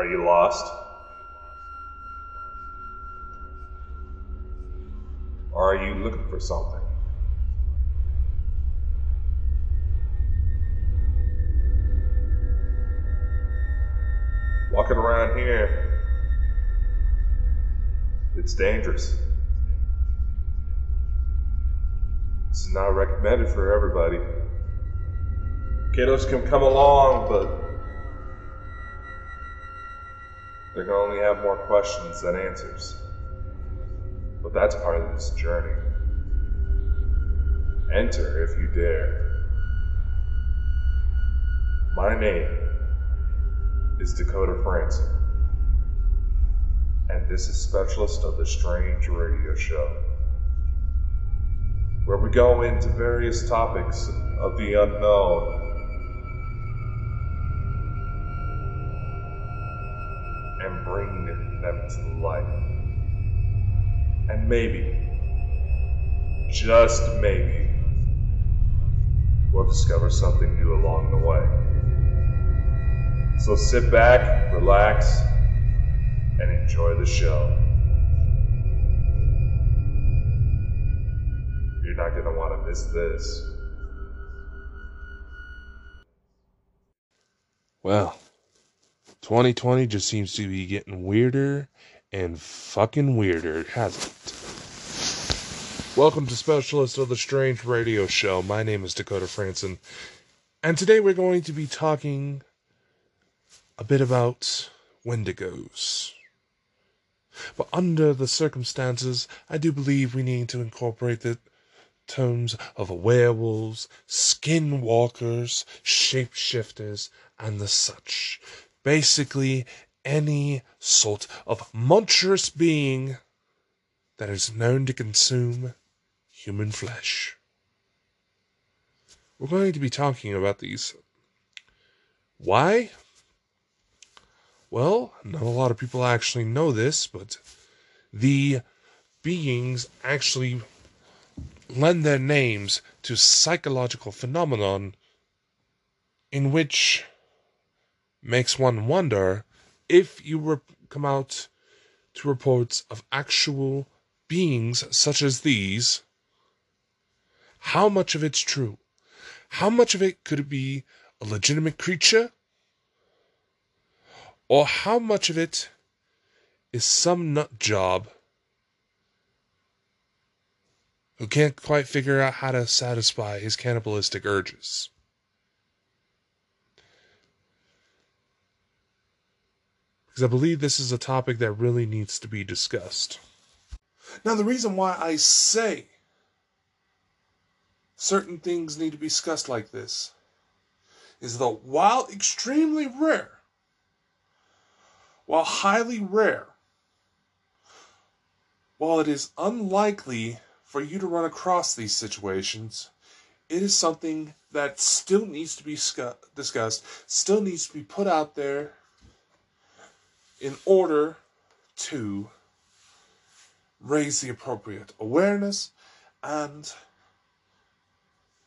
Are you lost? Or are you looking for something? Walking around here, it's dangerous. This is not recommended for everybody. Kiddos can come along, but they're going to only have more questions than answers. But that's part of this journey. Enter if you dare. My name is Dakota Frandsen, and this is Specialist of the Strange Radio Show, where we go into various topics of the unknown to light. And maybe, just maybe, we'll discover something new along the way. So sit back, relax, and enjoy the show. You're not going to want to miss this. Well, 2020 just seems to be getting weirder and fucking weirder, hasn't it? Welcome to Specialist of the Strange Radio Show. My name is Dakota Frandsen, and today we're going to be talking a bit about wendigos. But under the circumstances, I do believe we need to incorporate the terms of werewolves, skinwalkers, shapeshifters, and the such. Basically, any sort of monstrous being that is known to consume human flesh. We're going to be talking about these. Why? Well, not a lot of people actually know this, but the beings actually lend their names to psychological phenomenon in which makes one wonder if you re- come out to reports of actual beings such as these, how much of it's true? How much of it could be a legitimate creature? Or how much of it is some nut job who can't quite figure out how to satisfy his cannibalistic urges? Because I believe this is a topic that really needs to be discussed. Now, the reason why I say certain things need to be discussed like this is that while extremely rare, while highly rare, while it is unlikely for you to run across these situations, it is something that still needs to be discussed, still needs to be put out there in order to raise the appropriate awareness and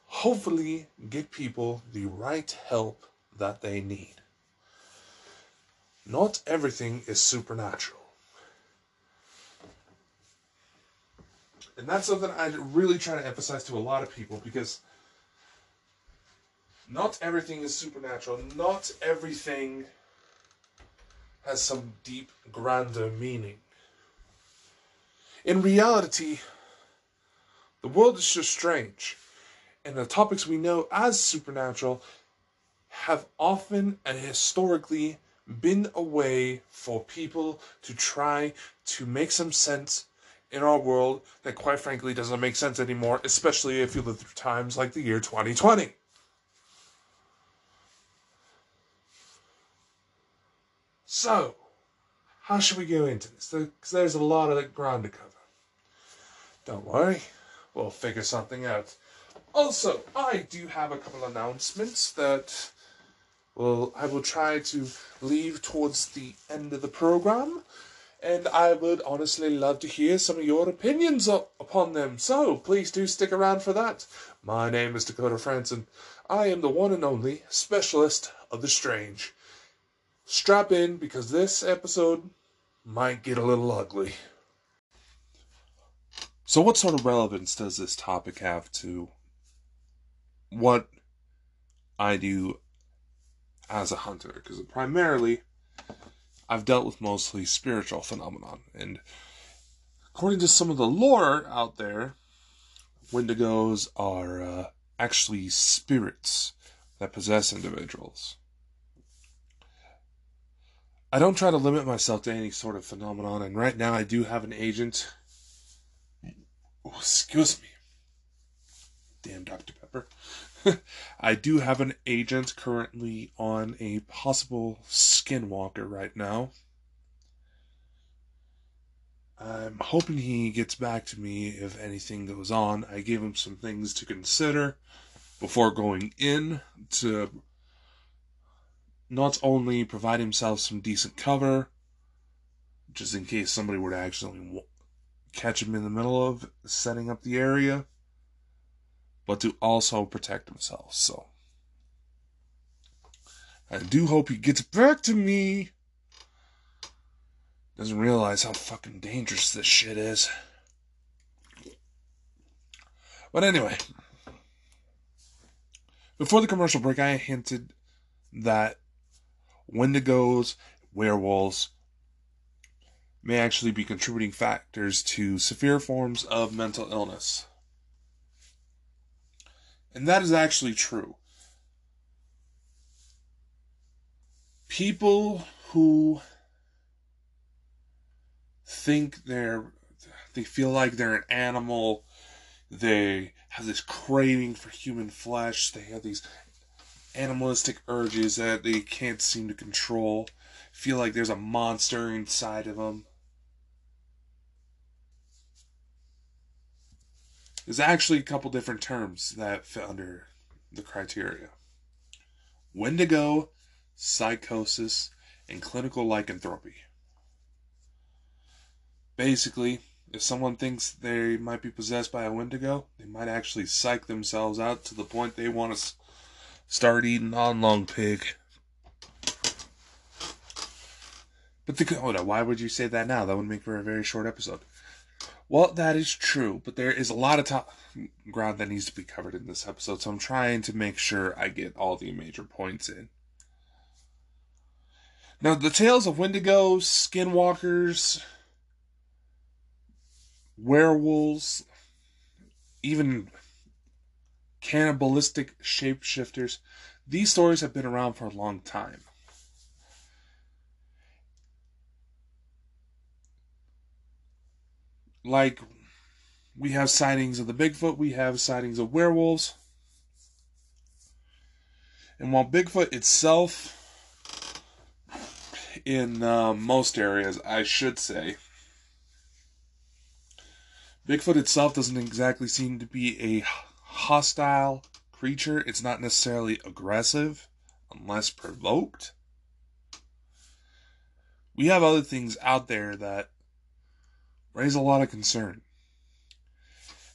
hopefully get people the right help that they need. Not everything is supernatural. And that's something I really try to emphasize to a lot of people because not everything is supernatural. Not everything has some deep, grander meaning. In reality, the world is just strange, and the topics we know as supernatural have often and historically been a way for people to try to make some sense in our world that quite frankly doesn't make sense anymore, especially if you live through times like the year 2020. So, how should we go into this? Because there's a lot of ground to cover. Don't worry, we'll figure something out. Also, I do have a couple announcements that will I will try to leave towards the end of the program, and I would honestly love to hear some of your opinions upon them. So please do stick around for that. My name is Dakota Frandsen. I am the one and only specialist of the strange. Strap in because this episode might get a little ugly. So, what sort of relevance does this topic have to what I do as a hunter? Because primarily, I've dealt with mostly spiritual phenomenon, and according to some of the lore out there, Wendigos are uh, actually spirits that possess individuals. I don't try to limit myself to any sort of phenomenon, and right now I do have an agent. Oh, excuse me. Damn Dr. Pepper. I do have an agent currently on a possible skinwalker right now. I'm hoping he gets back to me if anything goes on. I gave him some things to consider before going in to not only provide himself some decent cover, just in case somebody were to actually catch him in the middle of setting up the area, but to also protect himself. So I do hope he gets back to me. Doesn't realize how fucking dangerous this shit is. But anyway, before the commercial break, I hinted that wendigos, werewolves may actually be contributing factors to severe forms of mental illness. And that is actually true. People who think they're they feel like they're an animal, they have this craving for human flesh, they have these animalistic urges that they can't seem to control, feel like there's a monster inside of them. There's actually a couple different terms that fit under the criteria Wendigo, psychosis, and clinical lycanthropy. Basically, if someone thinks they might be possessed by a Wendigo, they might actually psych themselves out to the point they want to start eating on long pig. But the on, why would you say that now? That would make for a very short episode. Well, that is true, but there is a lot of top ground that needs to be covered in this episode, so I'm trying to make sure I get all the major points in. Now, the tales of Wendigos, Skinwalkers, werewolves, even cannibalistic shapeshifters, these stories have been around for a long time. like we have sightings of the Bigfoot, we have sightings of werewolves. And while Bigfoot itself, in uh, most areas, I should say, Bigfoot itself doesn't exactly seem to be a hostile creature. It's not necessarily aggressive unless provoked. We have other things out there that raise a lot of concern.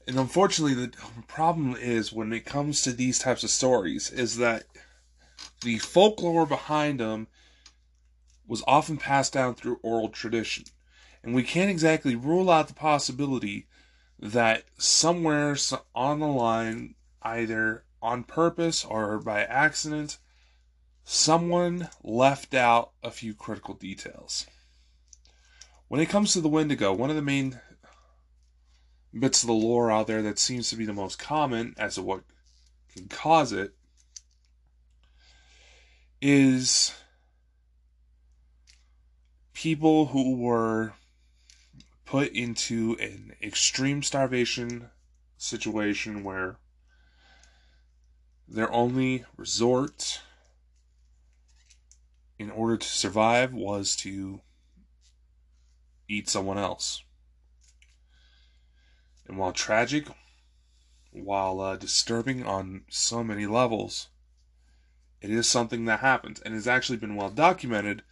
And unfortunately, the problem is when it comes to these types of stories, is that the folklore behind them was often passed down through oral tradition. And we can't exactly rule out the possibility that somewhere on the line, either on purpose or by accident, someone left out a few critical details. When it comes to the Wendigo, one of the main bits of the lore out there that seems to be the most common as to what can cause it is people who were put into an extreme starvation situation where their only resort in order to survive was to eat someone else. And while tragic, while uh, disturbing on so many levels, it is something that happens and has actually been well documented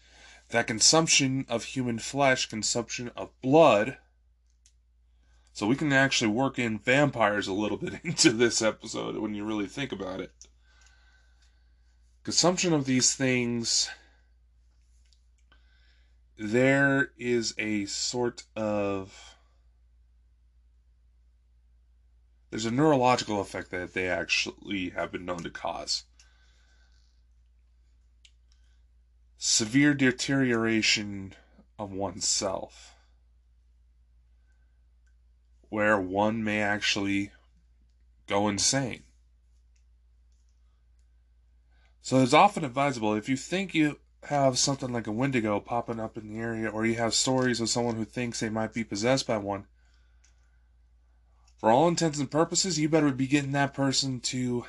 that consumption of human flesh, consumption of blood, so we can actually work in vampires a little bit into this episode when you really think about it. Consumption of these things there is a sort of there's a neurological effect that they actually have been known to cause. Severe deterioration of oneself, where one may actually go insane. So it's often advisable if you think you have something like a Wendigo popping up in the area, or you have stories of someone who thinks they might be possessed by one, for all intents and purposes, you better be getting that person to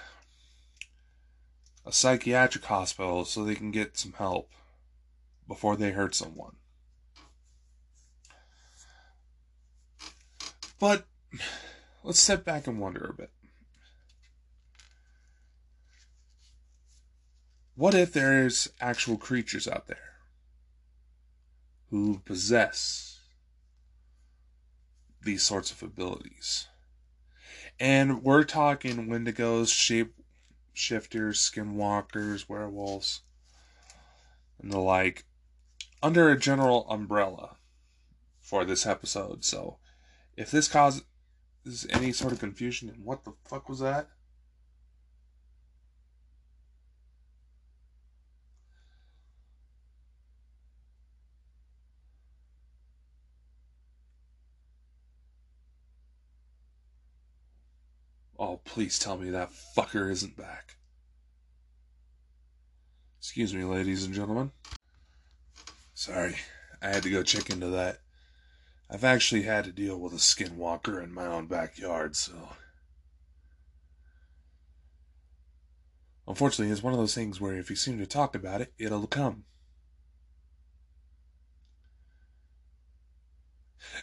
a psychiatric hospital so they can get some help before they hurt someone. But let's step back and wonder a bit. What if there's actual creatures out there who possess these sorts of abilities? And we're talking wendigos, shape shifters, skinwalkers, werewolves, and the like under a general umbrella for this episode. So if this causes any sort of confusion, and what the fuck was that? Oh, please tell me that fucker isn't back. Excuse me, ladies and gentlemen. Sorry, I had to go check into that. I've actually had to deal with a skinwalker in my own backyard, so. Unfortunately, it's one of those things where if you seem to talk about it, it'll come.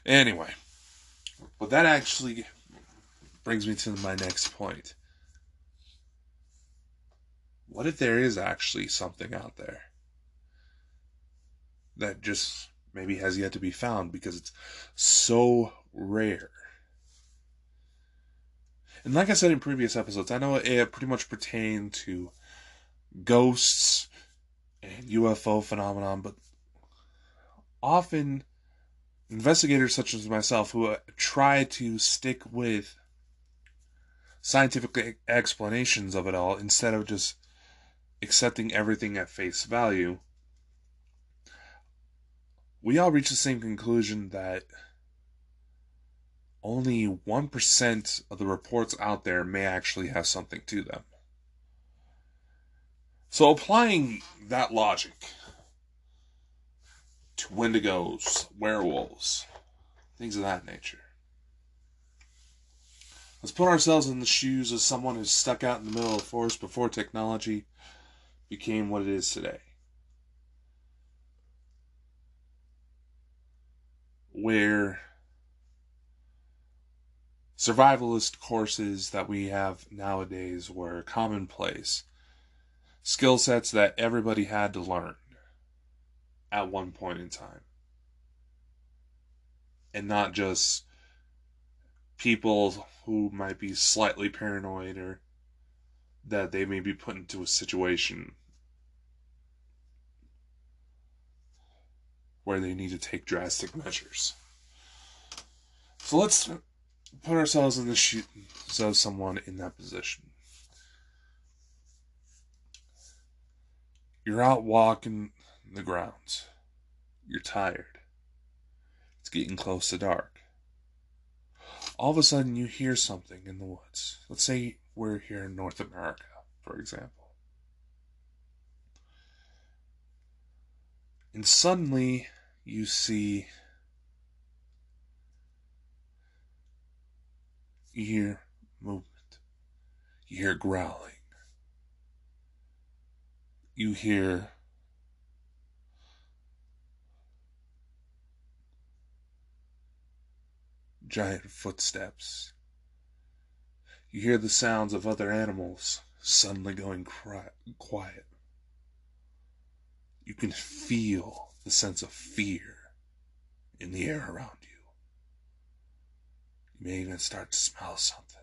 Anyway, but that actually brings me to my next point. What if there is actually something out there that just maybe has yet to be found because it's so rare? And like I said in previous episodes, I know it pretty much pertained to ghosts and UFO phenomenon, but often investigators such as myself who uh, try to stick with scientific explanations of it all instead of just accepting everything at face value, we all reach the same conclusion that only 1% of the reports out there may actually have something to them. So, applying that logic to wendigos, werewolves, things of that nature, Let's put ourselves in the shoes of someone who's stuck out in the middle of the forest before technology became what it is today. Where survivalist courses that we have nowadays were commonplace. Skill sets that everybody had to learn at one point in time. And not just people who might be slightly paranoid or that they may be put into a situation where they need to take drastic measures. So let's put ourselves in the shoes of someone in that position. You're out walking the grounds. You're tired. It's getting close to dark all of a sudden you hear something in the woods. Let's say we're here in North America, for example. And suddenly you see you hear movement. You hear growling. You hear giant footsteps. You hear the sounds of other animals suddenly going quiet. You can feel the sense of fear in the air around you. You may even start to smell something.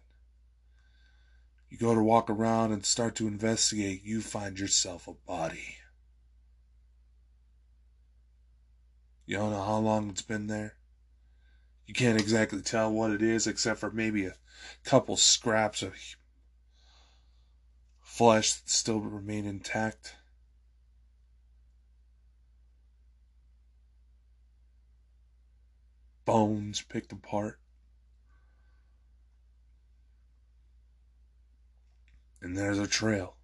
You go to walk around and start to investigate, you find yourself a body. You don't know how long it's been there. You can't exactly tell what it is except for maybe a couple scraps of flesh that still remain intact. Bones picked apart. And there's a trail.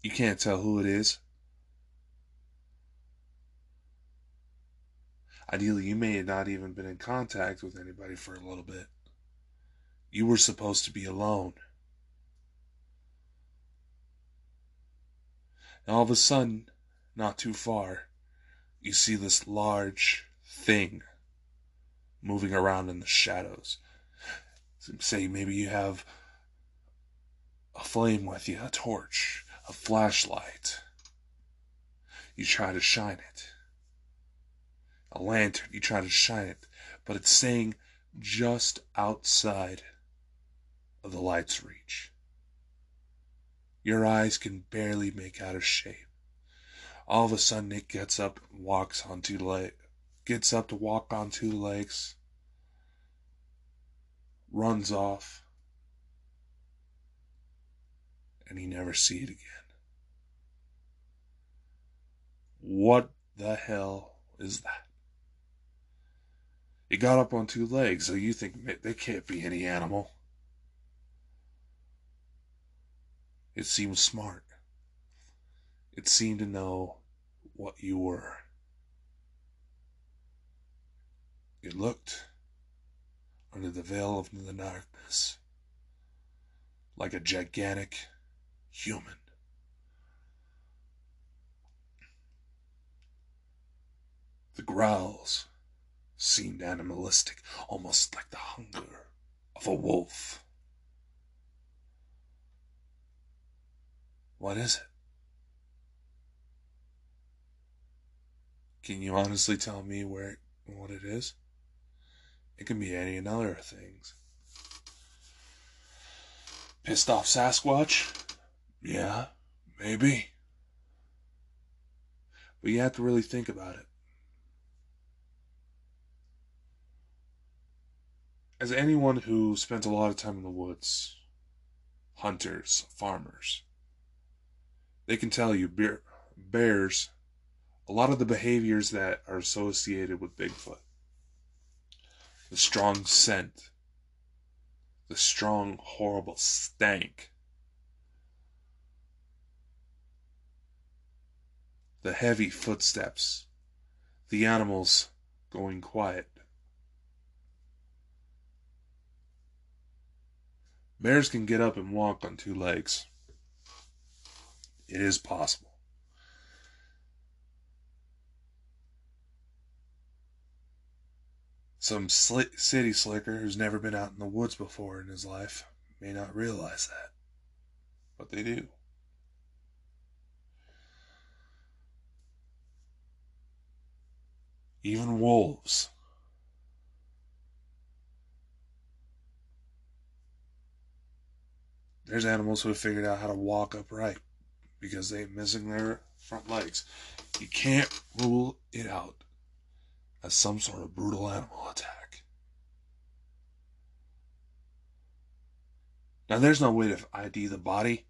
You can't tell who it is. Ideally, you may have not even been in contact with anybody for a little bit. You were supposed to be alone. And all of a sudden, not too far, you see this large thing moving around in the shadows. Say maybe you have a flame with you, a torch, a flashlight. You try to shine it. A lantern, you try to shine it, but it's staying just outside of the light's reach. Your eyes can barely make out a shape. All of a sudden, it gets up and walks on two legs, gets up to walk on two legs, runs off, and you never see it again. What the hell is that? It got up on two legs, so you think they can't be any animal. It seemed smart. It seemed to know what you were. It looked under the veil of the darkness like a gigantic human. The growls seemed animalistic, almost like the hunger of a wolf. What is it? Can you honestly tell me where what it is? It can be any and other things. Pissed off Sasquatch? Yeah, maybe. But you have to really think about it. As anyone who spent a lot of time in the woods, hunters, farmers, they can tell you bear, bears, a lot of the behaviors that are associated with Bigfoot. The strong scent, the strong, horrible stank, the heavy footsteps, the animals going quiet. Bears can get up and walk on two legs. It is possible. Some city slicker who's never been out in the woods before in his life may not realize that, but they do. Even wolves There's animals who have figured out how to walk upright because they're missing their front legs. You can't rule it out as some sort of brutal animal attack. Now, there's no way to ID the body.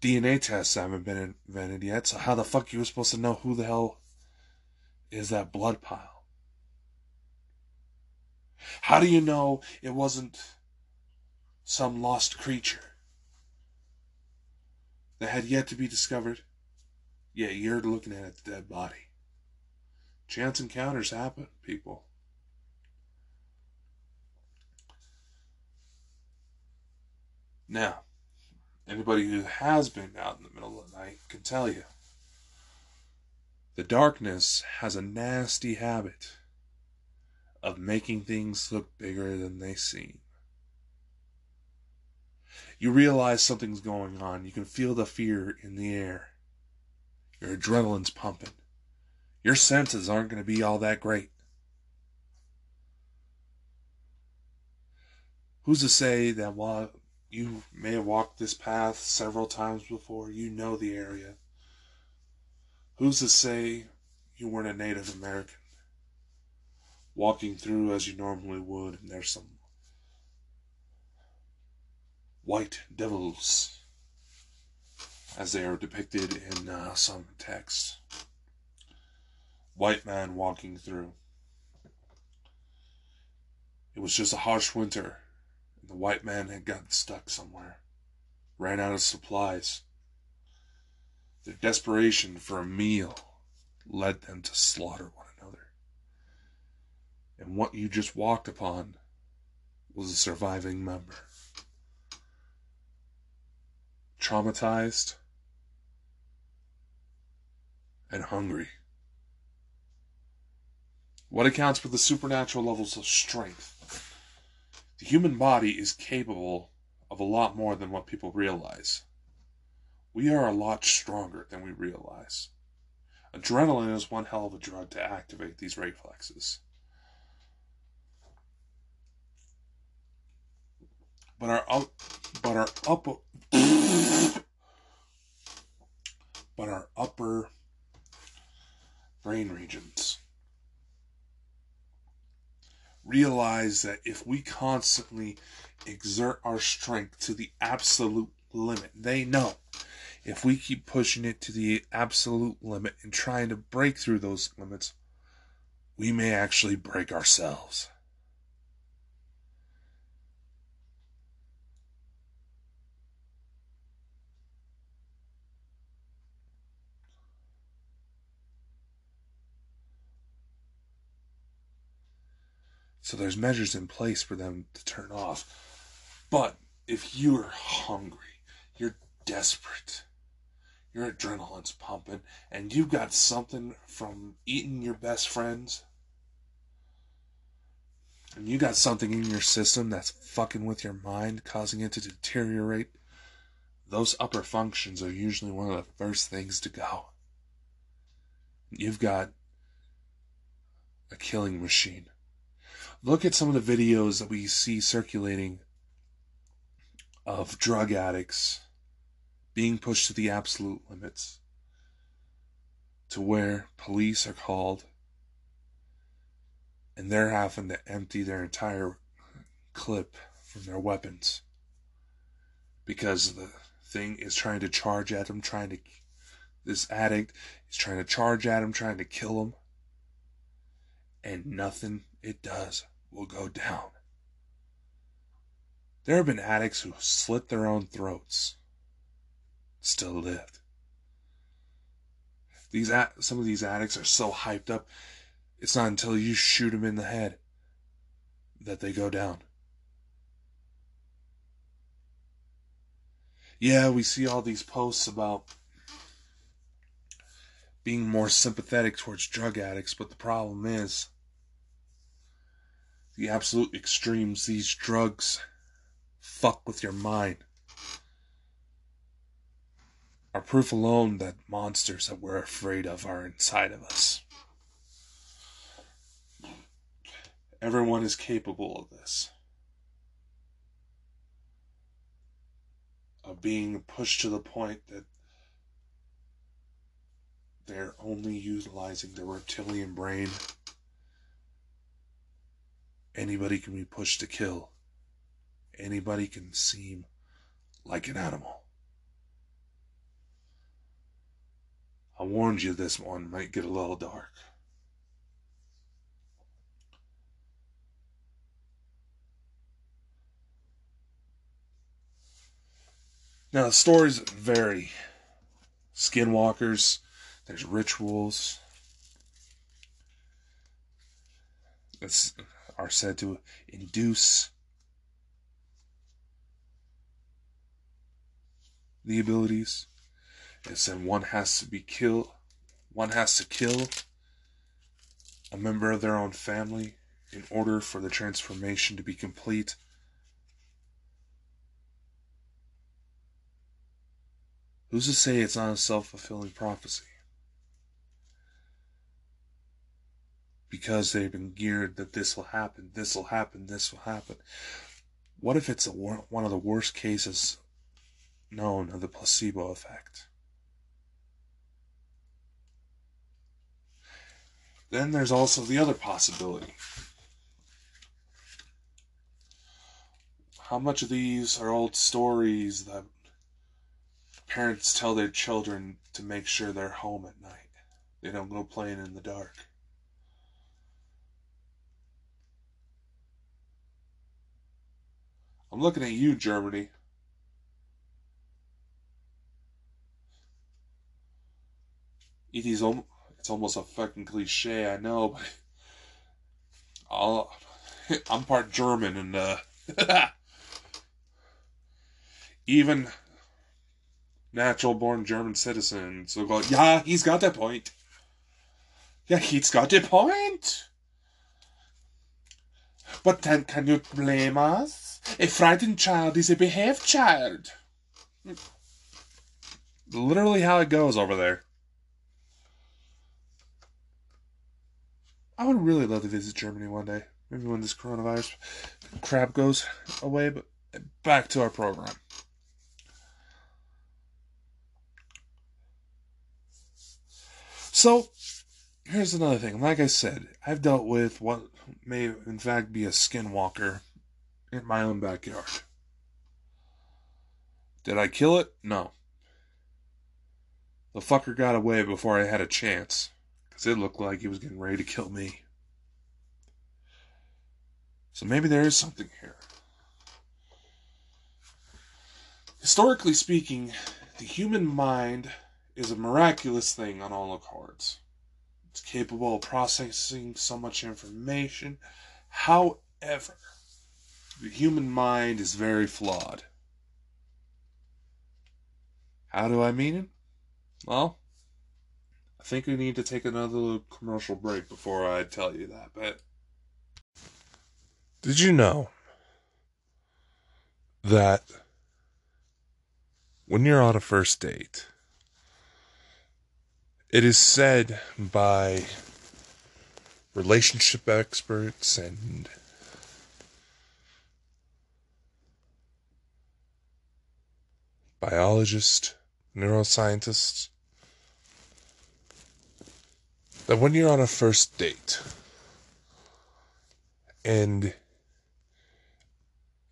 DNA tests haven't been invented yet, so how the fuck you supposed to know who the hell is that blood pile? How do you know it wasn't some lost creature that had yet to be discovered, yet you're looking at a dead body. Chance encounters happen, people. Now, anybody who has been out in the middle of the night can tell you the darkness has a nasty habit of making things look bigger than they seem you realize something's going on. You can feel the fear in the air. Your adrenaline's pumping. Your senses aren't going to be all that great. Who's to say that while you may have walked this path several times before, you know the area? Who's to say you weren't a Native American walking through as you normally would, and there's some white devils as they are depicted in uh, some texts. White man walking through. It was just a harsh winter, and the white man had gotten stuck somewhere, ran out of supplies. Their desperation for a meal led them to slaughter one another. And what you just walked upon was a surviving member. Traumatized and hungry. What accounts for the supernatural levels of strength? The human body is capable of a lot more than what people realize. We are a lot stronger than we realize. Adrenaline is one hell of a drug to activate these reflexes. But our up, but our upper, but our upper brain regions realize that if we constantly exert our strength to the absolute limit, they know if we keep pushing it to the absolute limit and trying to break through those limits, we may actually break ourselves. So there's measures in place for them to turn off. But if you're hungry, you're desperate, your adrenaline's pumping, and you've got something from eating your best friends, and you got something in your system that's fucking with your mind, causing it to deteriorate, those upper functions are usually one of the first things to go. You've got a killing machine. Look at some of the videos that we see circulating of drug addicts being pushed to the absolute limits to where police are called and they're having to empty their entire clip from their weapons because the thing is trying to charge at them, trying to. This addict is trying to charge at him, trying to kill him, and nothing it does will go down. There have been addicts who slit their own throats still lived. These some of these addicts are so hyped up. It's not until you shoot them in the head that they go down. Yeah, we see all these posts about being more sympathetic towards drug addicts, but the problem is the absolute extremes these drugs fuck with your mind are proof alone that monsters that we're afraid of are inside of us. Everyone is capable of this. Of being pushed to the point that they're only utilizing the reptilian brain. Anybody can be pushed to kill. Anybody can seem like an animal. I warned you this one might get a little dark. Now, the stories vary. Skinwalkers, there's rituals that are said to induce the abilities. It said one has to be killed, one has to kill a member of their own family in order for the transformation to be complete. Who's to say it's not a self fulfilling prophecy? Because they've been geared that this will happen, this will happen, this will happen. What if it's a, one of the worst cases known of the placebo effect? then there's also the other possibility. How much of these are old stories that parents tell their children to make sure they're home at night? They don't go playing in the dark. I'm looking at you, Germany. It is om- it's almost a fucking cliche, I know, but I'll, I'm part German and uh, even natural born German citizens will go, yeah, he's got that point. Yeah, he's got the point. But then can you blame us? A frightened child is a behaved child. Literally how it goes over there. I would really love to visit Germany one day. Maybe when this coronavirus crap goes away, but back to our program. So, here's another thing. Like I said, I've dealt with what may in fact be a skinwalker in my own backyard. Did I kill it? No. The fucker got away before I had a chance, because it looked like he was getting ready to kill me. So maybe there is something here. Historically speaking, the human mind is a miraculous thing on all accords. It's capable of processing so much information. However, the human mind is very flawed. How do I mean it? Well, I think we need to take another little commercial break before I tell you that, but. Did you know that when you're on a first date, it is said by relationship experts and biologists, neuroscientists, that when you're on a first date and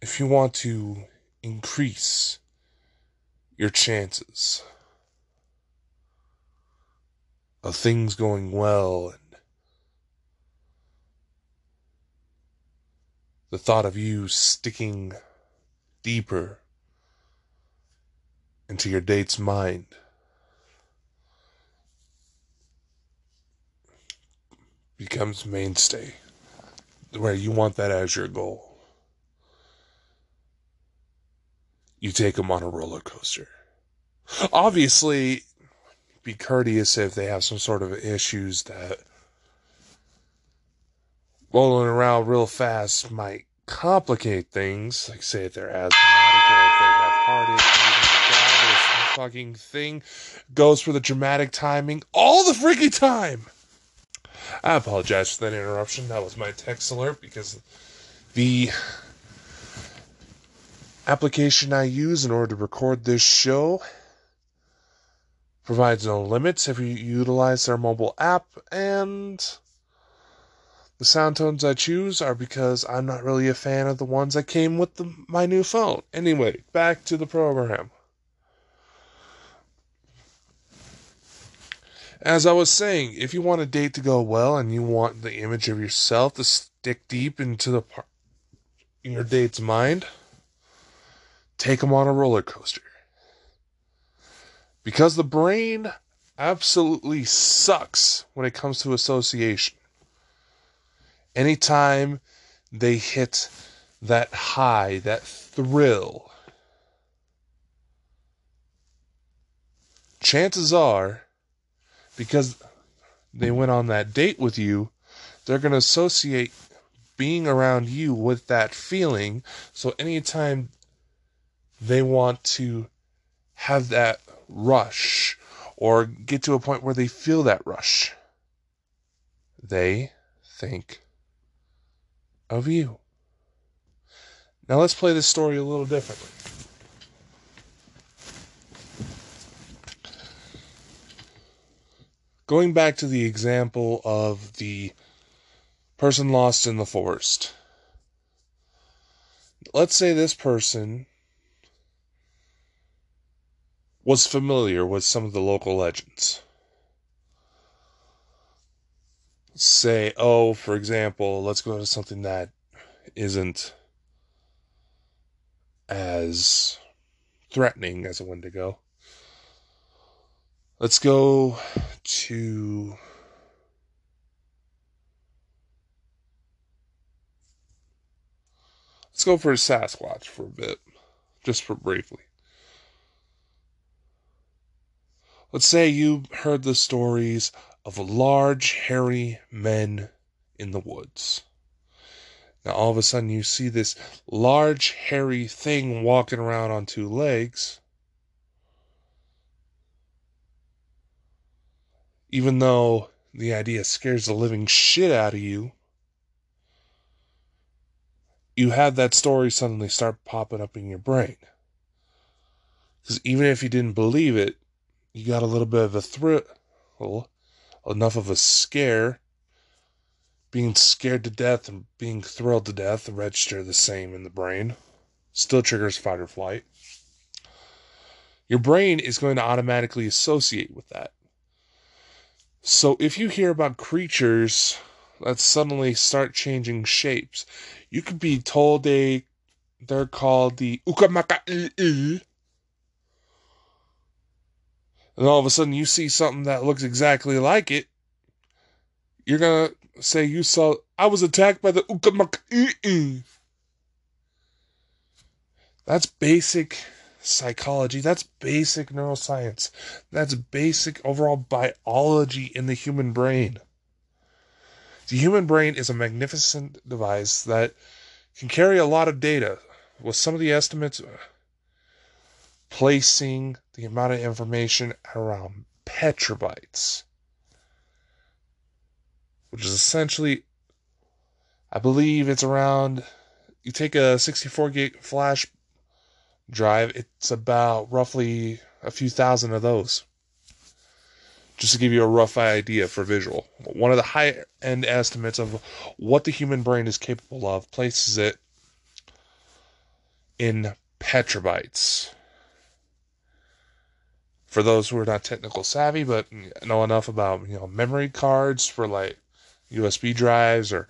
if you want to increase your chances of things going well and the thought of you sticking deeper into your date's mind. Becomes mainstay where you want that as your goal. You take them on a roller coaster. Obviously be courteous if they have some sort of issues that rolling around real fast might complicate things. Like say if they're asthmatic or if they have heartache, fucking thing goes for the dramatic timing all the freaking time. I apologize for that interruption. That was my text alert because the application I use in order to record this show provides no limits if you utilize their mobile app, and the sound tones I choose are because I'm not really a fan of the ones that came with the, my new phone. Anyway, back to the program. As I was saying, if you want a date to go well and you want the image of yourself to stick deep into the in your date's mind, take them on a roller coaster because the brain absolutely sucks when it comes to association. Anytime they hit that high, that thrill, chances are, because they went on that date with you, they're going to associate being around you with that feeling. So anytime they want to have that rush or get to a point where they feel that rush. They think of you. Now let's play this story a little differently. Going back to the example of the person lost in the forest. Let's say this person was familiar with some of the local legends. Say, oh, for example, let's go to something that isn't as threatening as a Wendigo. Let's go to Let's go for a Sasquatch for a bit, just for briefly. Let's say you heard the stories of large, hairy men in the woods. Now, all of a sudden, you see this large, hairy thing walking around on two legs. Even though the idea scares the living shit out of you, you have that story suddenly start popping up in your brain. Because even if you didn't believe it, you got a little bit of a thrill, enough of a scare being scared to death and being thrilled to death register the same in the brain. Still triggers fight or flight. Your brain is going to automatically associate with that. So if you hear about creatures that suddenly start changing shapes, you could be told they they're called the Ukamaka and all of a sudden you see something that looks exactly like it, you're gonna say you saw I was attacked by the Ukamak. That's basic psychology. That's basic neuroscience. That's basic overall biology in the human brain. The human brain is a magnificent device that can carry a lot of data, with some of the estimates uh, placing the amount of information around petabytes which is essentially, I believe it's around, you take a 64 gig flash drive, it's about roughly a few thousand of those. Just to give you a rough idea for visual. One of the high end estimates of what the human brain is capable of places it in petabytes for those who are not technical savvy but know enough about you know memory cards for like USB drives or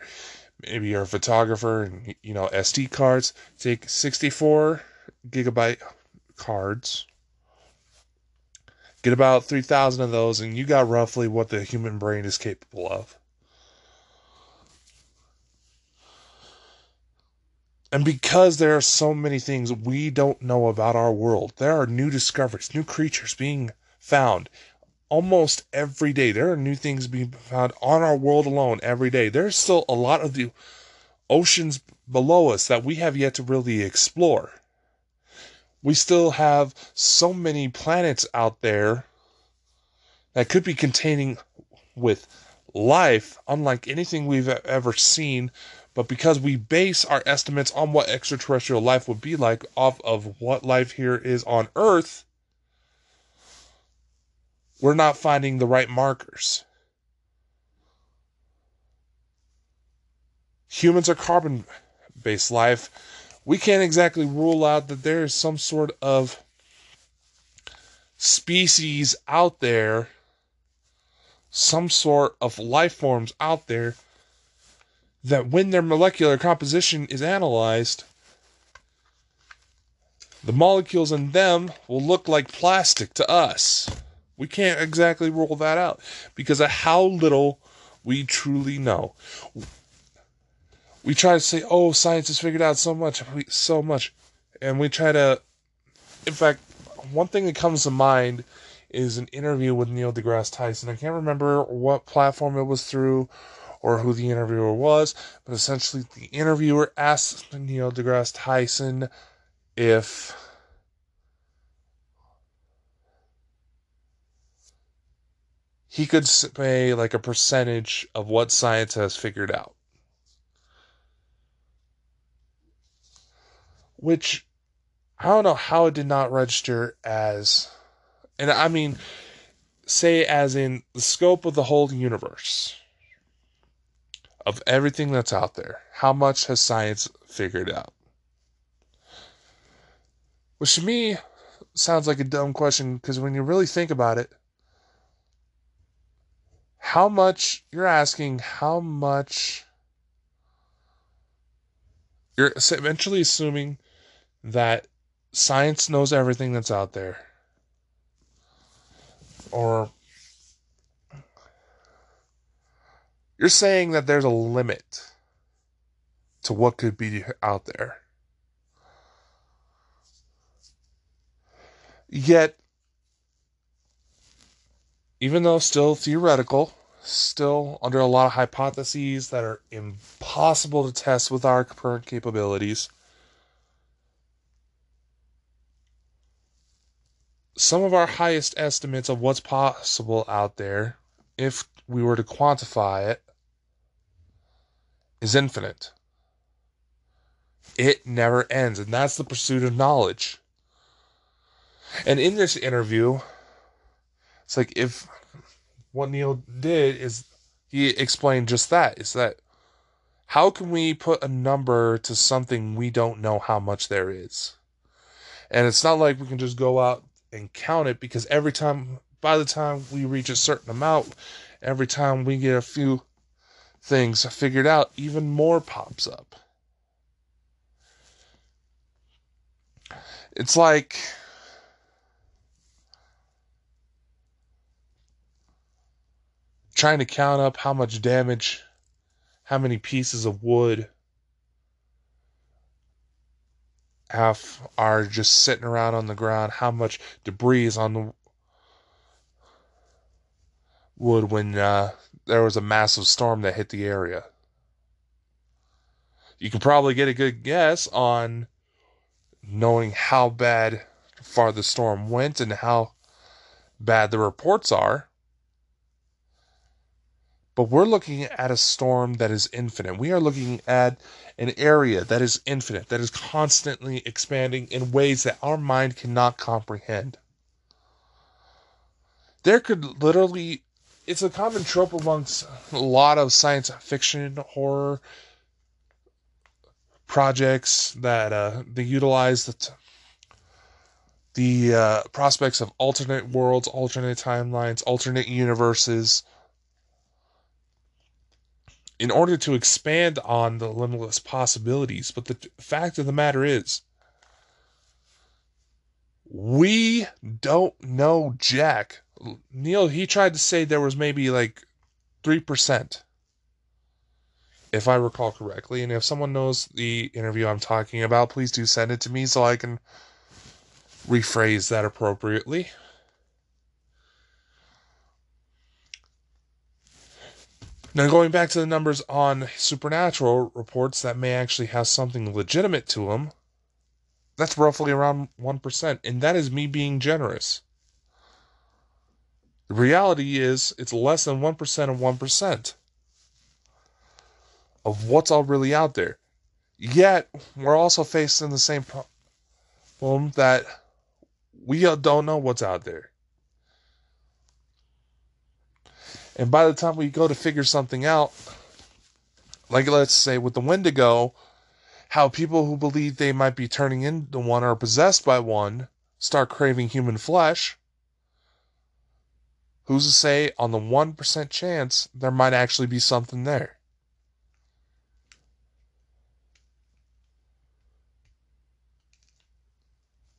maybe you're a photographer and you know SD cards. Take 64 gigabyte cards. Get about 3,000 of those, and you got roughly what the human brain is capable of. And because there are so many things we don't know about our world, there are new discoveries, new creatures being found almost every day. There are new things being found on our world alone every day. There's still a lot of the oceans below us that we have yet to really explore. We still have so many planets out there that could be containing with life unlike anything we've ever seen but because we base our estimates on what extraterrestrial life would be like off of what life here is on earth we're not finding the right markers. Humans are carbon based life. We can't exactly rule out that there is some sort of species out there, some sort of life forms out there that when their molecular composition is analyzed, the molecules in them will look like plastic to us. We can't exactly rule that out because of how little we truly know. We try to say, "Oh, science has figured out so much, so much," and we try to. In fact, one thing that comes to mind is an interview with Neil deGrasse Tyson. I can't remember what platform it was through or who the interviewer was, but essentially the interviewer asked Neil deGrasse Tyson if he could say like a percentage of what science has figured out. Which I don't know how it did not register as, and I mean, say, as in the scope of the whole universe, of everything that's out there, how much has science figured out? Which to me sounds like a dumb question because when you really think about it, how much you're asking, how much you're eventually assuming that science knows everything that's out there. Or you're saying that there's a limit to what could be out there. Yet, even though still theoretical, still under a lot of hypotheses that are impossible to test with our current capabilities, some of our highest estimates of what's possible out there, if we were to quantify it, is infinite. It never ends, and that's the pursuit of knowledge. And in this interview, it's like if what Neil did is he explained just that is that how can we put a number to something we don't know how much there is? And it's not like we can just go out and count it because every time, by the time we reach a certain amount, every time we get a few things figured out, even more pops up. It's like trying to count up how much damage, how many pieces of wood have are just sitting around on the ground, how much debris is on the wood when uh, there was a massive storm that hit the area. You can probably get a good guess on knowing how bad far the storm went and how bad the reports are. But we're looking at a storm that is infinite. We are looking at an area that is infinite, that is constantly expanding in ways that our mind cannot comprehend. There could literally, it's a common trope amongst a lot of science fiction, horror projects that uh, they utilize the, t- the uh, prospects of alternate worlds, alternate timelines, alternate universes in order to expand on the limitless possibilities. But the fact of the matter is, we don't know Jack. Neil, he tried to say there was maybe like 3%, if I recall correctly. And if someone knows the interview I'm talking about, please do send it to me so I can rephrase that appropriately. Now, going back to the numbers on supernatural reports that may actually have something legitimate to them, that's roughly around 1%, and that is me being generous. The reality is, it's less than 1% of 1% of what's all really out there. Yet, we're also facing the same problem that we don't know what's out there. And by the time we go to figure something out, like let's say with the Wendigo, how people who believe they might be turning into one or possessed by one start craving human flesh. Who's to say on the 1% chance there might actually be something there?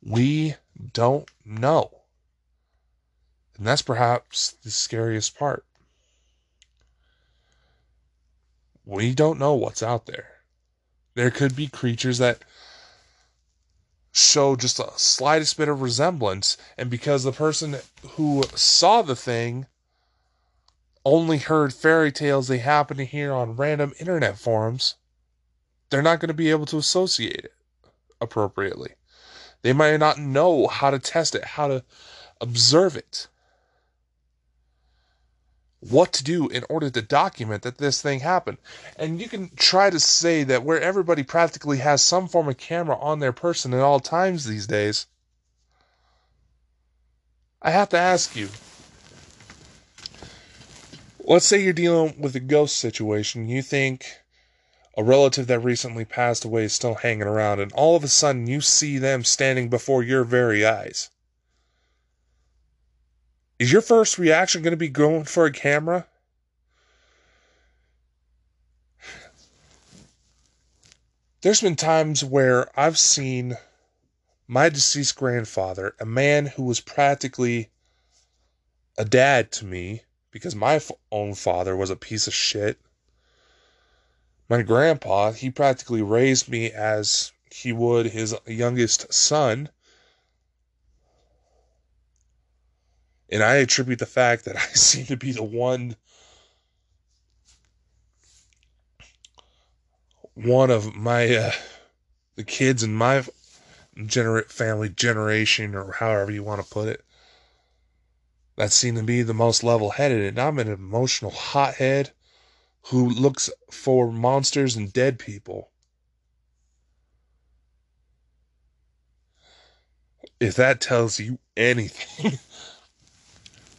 We don't know. And that's perhaps the scariest part. We don't know what's out there. There could be creatures that show just a slightest bit of resemblance, and because the person who saw the thing only heard fairy tales they happen to hear on random internet forums, they're not going to be able to associate it appropriately. They might not know how to test it, how to observe it what to do in order to document that this thing happened. And you can try to say that where everybody practically has some form of camera on their person at all times these days, I have to ask you let's say you're dealing with a ghost situation. You think a relative that recently passed away is still hanging around, and all of a sudden you see them standing before your very eyes. Is your first reaction going to be going for a camera? There's been times where I've seen my deceased grandfather, a man who was practically a dad to me because my own father was a piece of shit. My grandpa, he practically raised me as he would his youngest son. And I attribute the fact that I seem to be the one one of my uh, the kids in my gener- family generation or however you want to put it that seem to be the most level-headed and I'm an emotional hothead who looks for monsters and dead people. If that tells you anything.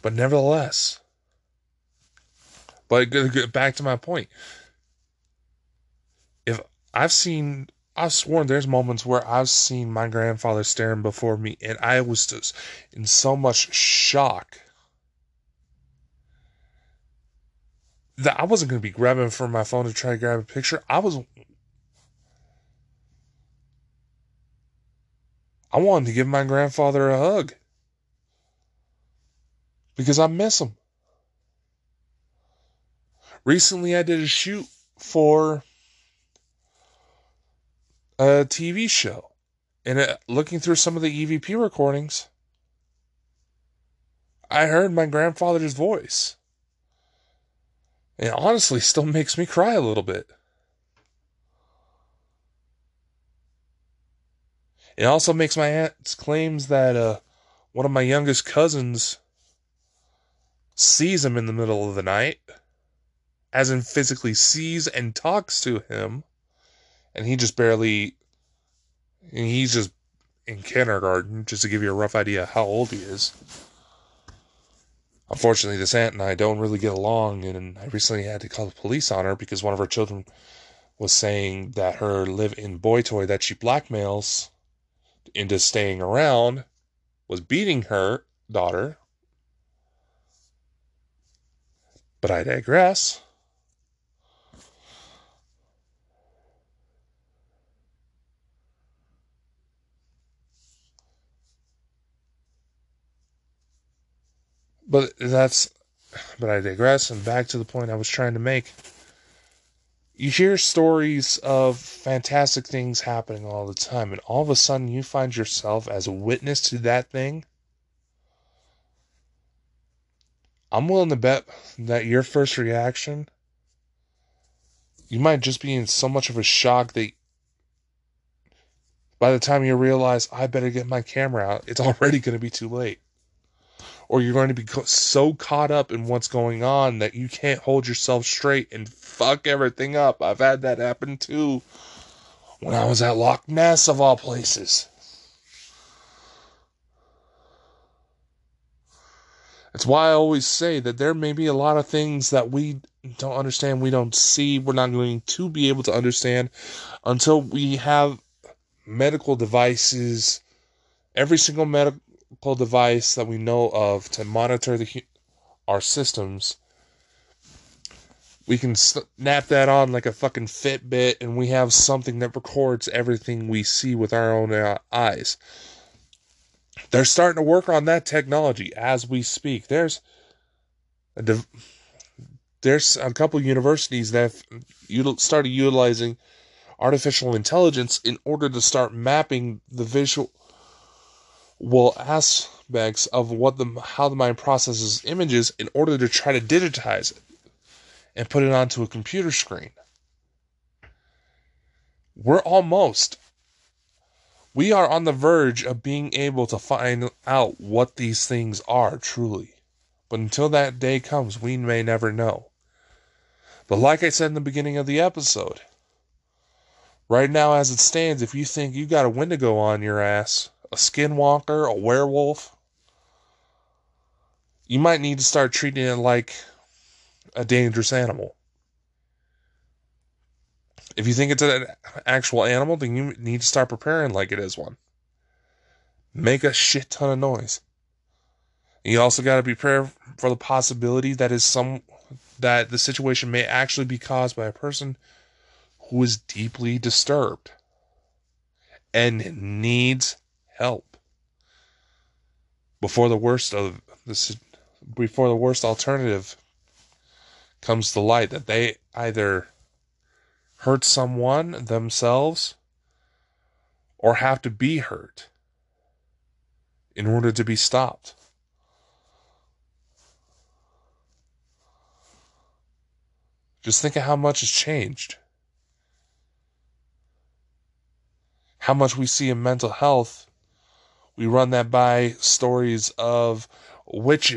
but nevertheless. But get back to my point if I've seen, I've sworn there's moments where I've seen my grandfather staring before me, and I was just in so much shock that I wasn't going to be grabbing for my phone to try to grab a picture. I was. I wanted to give my grandfather a hug because I miss him. Recently, I did a shoot for a TV show. And it, looking through some of the EVP recordings, I heard my grandfather's voice. It honestly still makes me cry a little bit. It also makes my aunt's claims that uh, one of my youngest cousins sees him in the middle of the night, as in physically sees and talks to him and he just barely, and he's just in kindergarten, just to give you a rough idea how old he is. Unfortunately, this aunt and I don't really get along, and I recently had to call the police on her because one of her children was saying that her live in boy toy that she blackmails into staying around was beating her daughter. But I digress. But that's, but I digress and back to the point I was trying to make. You hear stories of fantastic things happening all the time, and all of a sudden you find yourself as a witness to that thing. I'm willing to bet that your first reaction, you might just be in so much of a shock that by the time you realize, I better get my camera out, it's already going to be too late or you're going to be so caught up in what's going on that you can't hold yourself straight and fuck everything up. I've had that happen too when I was at Loch Ness, of all places. It's why I always say that there may be a lot of things that we don't understand, we don't see, we're not going to be able to understand until we have medical devices, every single medical device that we know of to monitor the our systems, we can snap that on like a fucking Fitbit, and we have something that records everything we see with our own uh, eyes. They're starting to work on that technology as we speak. There's a there's a couple universities that have started utilizing artificial intelligence in order to start mapping the visual well aspects of what the how the mind processes images in order to try to digitize it and put it onto a computer screen. We're almost we are on the verge of being able to find out what these things are truly. But until that day comes, we may never know. But like I said in the beginning of the episode, right now as it stands, if you think you got a Wendigo on your ass, a skinwalker, a werewolf, you might need to start treating it like a dangerous animal. If you think it's an actual animal, then you need to start preparing like it is one. Make a shit ton of noise. You also got to prepare for the possibility that is some that the situation may actually be caused by a person who is deeply disturbed and needs help before the worst of this before the worst alternative comes to light that they either hurt someone themselves or have to be hurt in order to be stopped. Just think of how much has changed. How much we see in mental health. We run that by stories of witch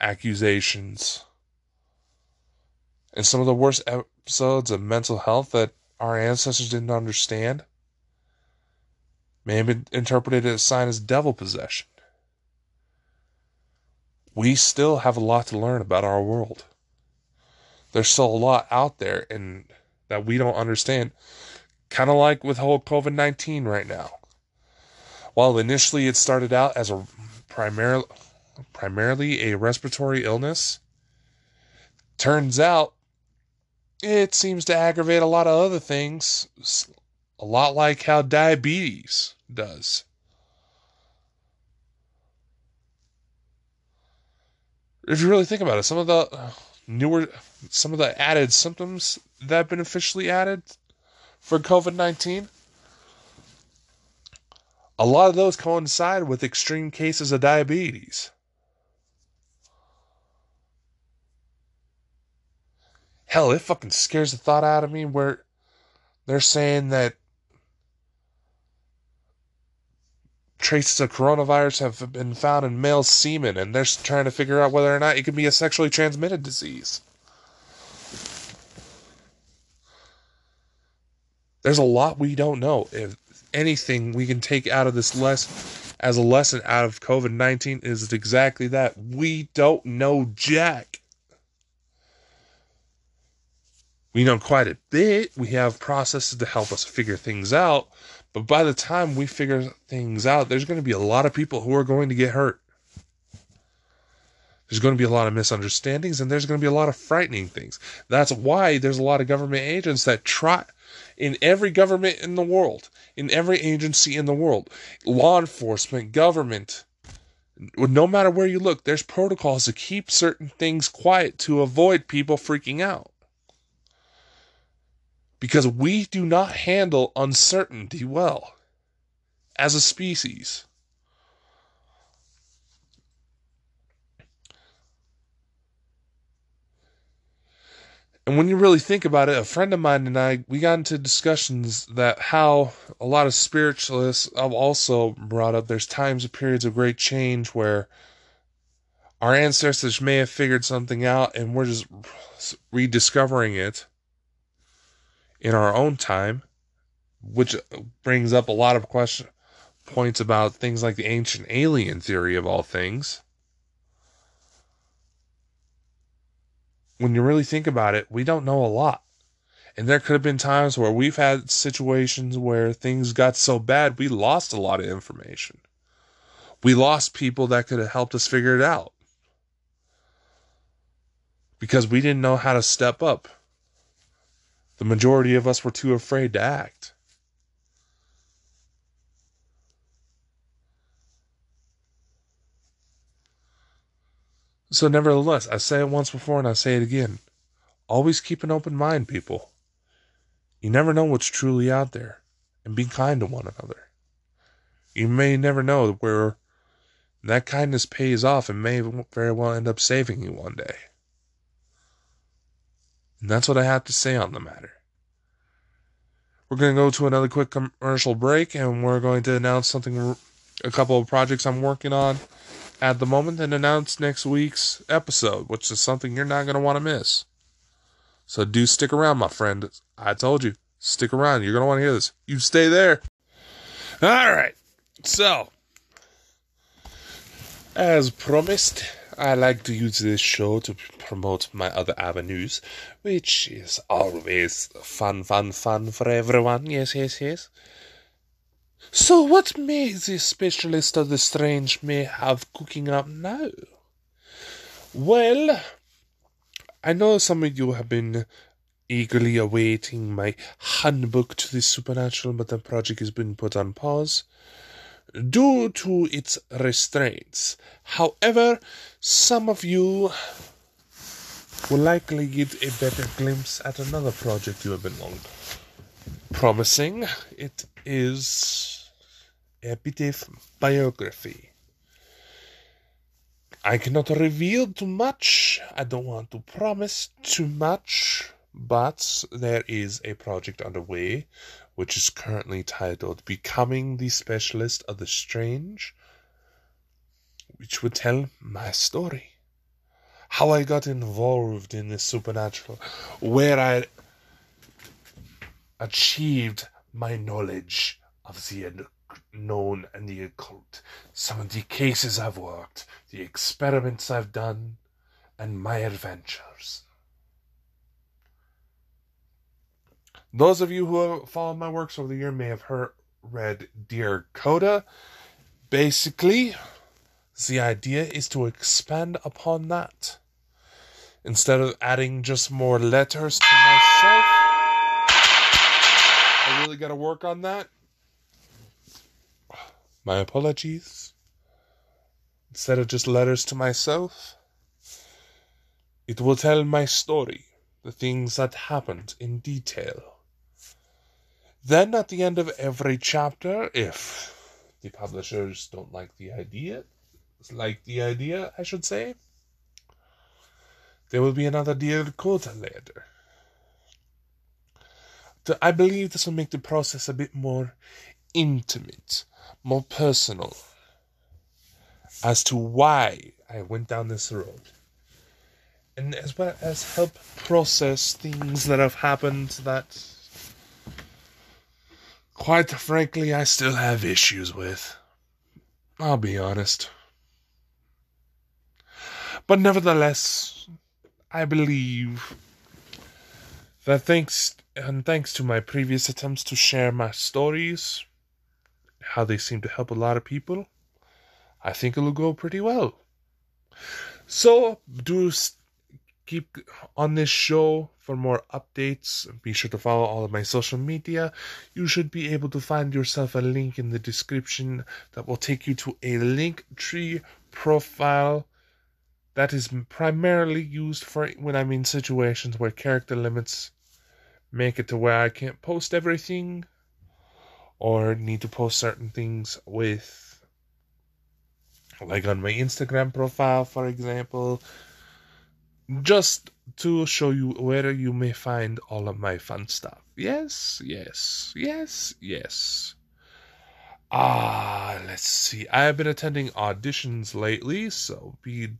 accusations and some of the worst episodes of mental health that our ancestors didn't understand may have been interpreted as a sign as devil possession. We still have a lot to learn about our world there's still a lot out there and that we don't understand. Kind of like with whole COVID 19 right now. While initially it started out as a primarily primarily a respiratory illness, turns out it seems to aggravate a lot of other things, a lot like how diabetes does. If you really think about it, some of the newer some of the added symptoms that have been officially added for COVID 19. A lot of those coincide with extreme cases of diabetes. Hell, it fucking scares the thought out of me where they're saying that traces of coronavirus have been found in male semen and they're trying to figure out whether or not it can be a sexually transmitted disease. There's a lot we don't know. If anything we can take out of this lesson as a lesson out of COVID 19 is exactly that. We don't know Jack. We know quite a bit. We have processes to help us figure things out. But by the time we figure things out, there's going to be a lot of people who are going to get hurt. There's going to be a lot of misunderstandings and there's going to be a lot of frightening things. That's why there's a lot of government agents that try in every government in the world, in every agency in the world, law enforcement, government, no matter where you look, there's protocols to keep certain things quiet to avoid people freaking out. Because we do not handle uncertainty well as a species. And when you really think about it, a friend of mine and I, we got into discussions that how a lot of spiritualists have also brought up there's times and periods of great change where our ancestors may have figured something out and we're just rediscovering it in our own time, which brings up a lot of question points about things like the ancient alien theory of all things. when you really think about it, we don't know a lot. And there could have been times where we've had situations where things got so bad we lost a lot of information. We lost people that could have helped us figure it out. Because we didn't know how to step up. The majority of us were too afraid to act. So, nevertheless, I say it once before and I say it again. Always keep an open mind, people. You never know what's truly out there, and be kind to one another. You may never know where that kindness pays off and may very well end up saving you one day. And that's what I have to say on the matter. We're going to go to another quick commercial break and we're going to announce something, a couple of projects I'm working on at the moment and announce next week's episode, which is something you're not going to want to miss. So do stick around, my friend. I told you, stick around. You're going to want to hear this. You stay there. All right. So, as promised, I like to use this show to promote my other avenues, which is always fun, fun, fun for everyone. Yes, yes, yes. So, what may the specialist of the strange may have cooking up now? Well, I know some of you have been eagerly awaiting my handbook to the supernatural, but the project has been put on pause due to its restraints. However, some of you will likely get a better glimpse at another project you have been long promising. It is of biography. I cannot reveal too much. I don't want to promise too much, but there is a project underway which is currently titled Becoming the Specialist of the Strange, which would tell my story. How I got involved in the supernatural, where I achieved my knowledge of the unknown and the occult, some of the cases I've worked, the experiments I've done, and my adventures. Those of you who have followed my works over the year may have heard read Dear Coda. Basically, the idea is to expand upon that. Instead of adding just more letters to myself, I really got to work on that. My apologies. Instead of just letters to myself, it will tell my story, the things that happened in detail. Then, at the end of every chapter, if the publishers don't like the idea, like the idea, I should say, there will be another Dear Coda later. I believe this will make the process a bit more intimate, more personal, as to why I went down this road. And as well as help process things that have happened that, quite frankly, I still have issues with. I'll be honest. But nevertheless, I believe that thanks and thanks to my previous attempts to share my stories, how they seem to help a lot of people, I think it'll go pretty well. So do keep on this show for more updates. Be sure to follow all of my social media. You should be able to find yourself a link in the description that will take you to a link tree profile that is primarily used for when I'm in situations where character limits make it to where I can't post everything or need to post certain things with like on my Instagram profile for example just to show you where you may find all of my fun stuff. Yes, yes, yes, yes. Ah, let's see. I have been attending auditions lately, so be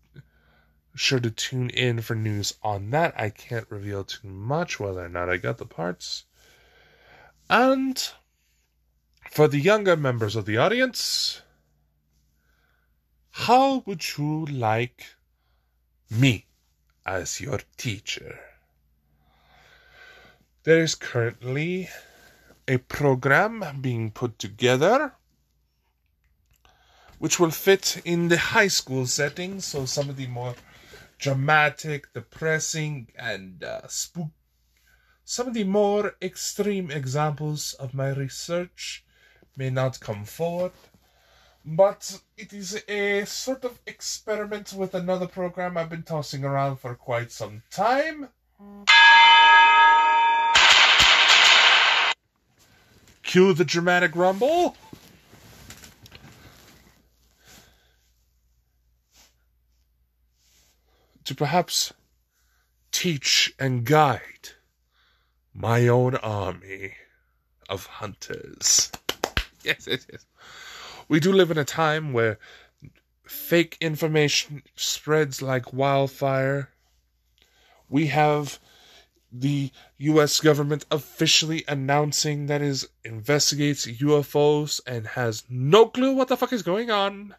sure to tune in for news on that. I can't reveal too much whether or not I got the parts. And for the younger members of the audience, how would you like me as your teacher? There is currently a program being put together which will fit in the high school setting, so some of the more dramatic, depressing, and uh, spook. Some of the more extreme examples of my research may not come forward, but it is a sort of experiment with another program I've been tossing around for quite some time. Cue the dramatic rumble. to perhaps teach and guide my own army of hunters. Yes, yes, yes. We do live in a time where fake information spreads like wildfire. We have the US government officially announcing that it investigates UFOs and has no clue what the fuck is going on.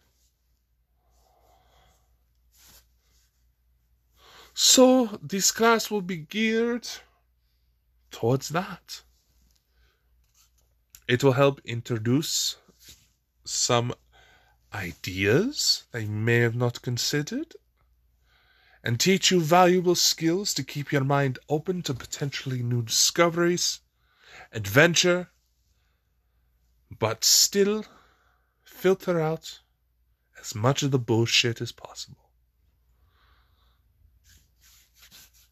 So this class will be geared towards that. It will help introduce some ideas they may have not considered and teach you valuable skills to keep your mind open to potentially new discoveries, adventure, but still filter out as much of the bullshit as possible.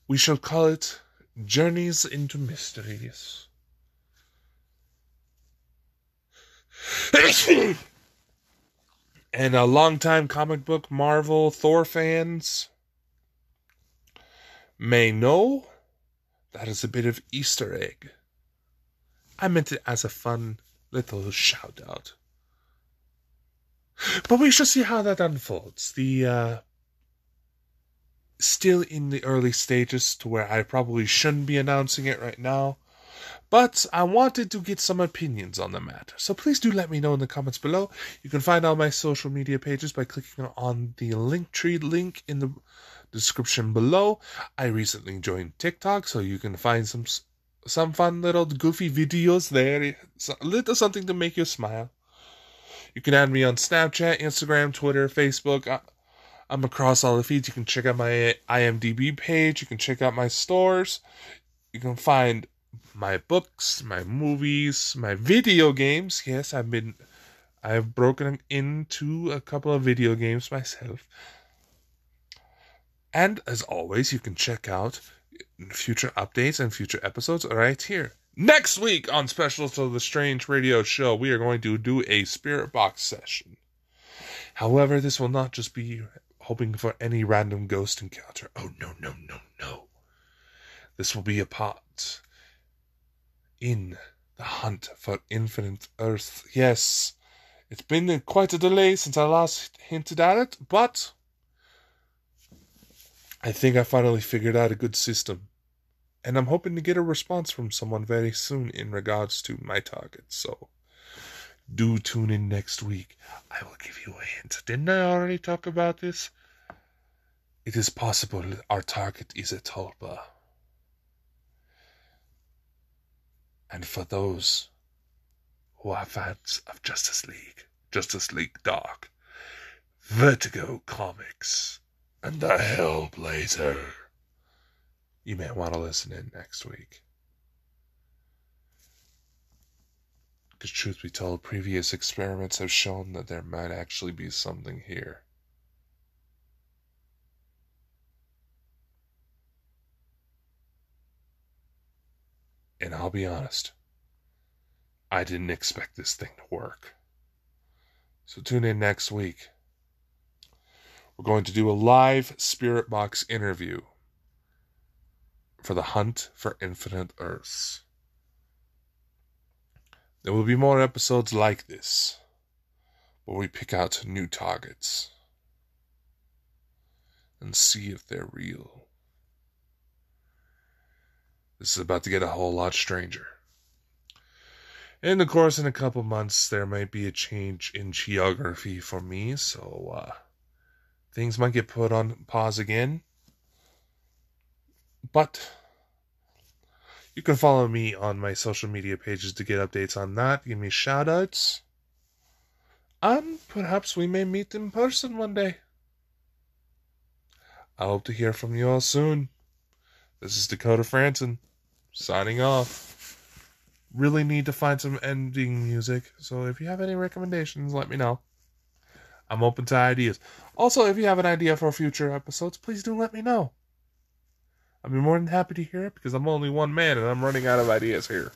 We shall call it Journeys into Mysteries. And a longtime comic book Marvel Thor fans may know that is a bit of Easter egg. I meant it as a fun little shout out. But we shall see how that unfolds. The uh, still in the early stages to where I probably shouldn't be announcing it right now. But I wanted to get some opinions on the matter. So please do let me know in the comments below. You can find all my social media pages by clicking on the Linktree link in the description below. I recently joined TikTok, so you can find some some fun little goofy videos there. A little something to make you smile. You can add me on Snapchat, Instagram, Twitter, Facebook. I'm across all the feeds. You can check out my IMDb page. You can check out my stores. You can find my books, my movies, my video games. Yes, I've been I've broken into a couple of video games myself. And as always, you can check out future updates and future episodes right here. Next week on Specialist of the Strange Radio Show, we are going to do a spirit box session. However, this will not just be hoping for any random ghost encounter. Oh, no, no, no, no. This will be a part in the hunt for infinite Earth. Yes, it's been quite a delay since I last hinted at it, but I think I finally figured out a good system. And I'm hoping to get a response from someone very soon in regards to my target. So do tune in next week. I will give you a hint. Didn't I already talk about this? It is possible our target is a tulpa. And for those who are fans of Justice League, Justice League Dark, Vertigo Comics, and the Hellblazer, you may want to listen in next week. Because, truth be told, previous experiments have shown that there might actually be something here. And I'll be honest, I didn't expect this thing to work. So tune in next week. We're going to do a live Spirit Box interview for the hunt for infinite Earths. There will be more episodes like this where we pick out new targets and see if they're real. This is about to get a whole lot stranger. In the course, in a couple months, there might be a change in geography for me, so uh, things might get put on pause again. But you can follow me on my social media pages to get updates on that, give me shout outs. And perhaps we may meet in person one day. I hope to hear from you all soon. This is Dakota Frandsen signing off. Really need to find some ending music, so if you have any recommendations, let me know. I'm open to ideas. Also, if you have an idea for future episodes, please do let me know. I'd be more than happy to hear it because I'm only one man and I'm running out of ideas here.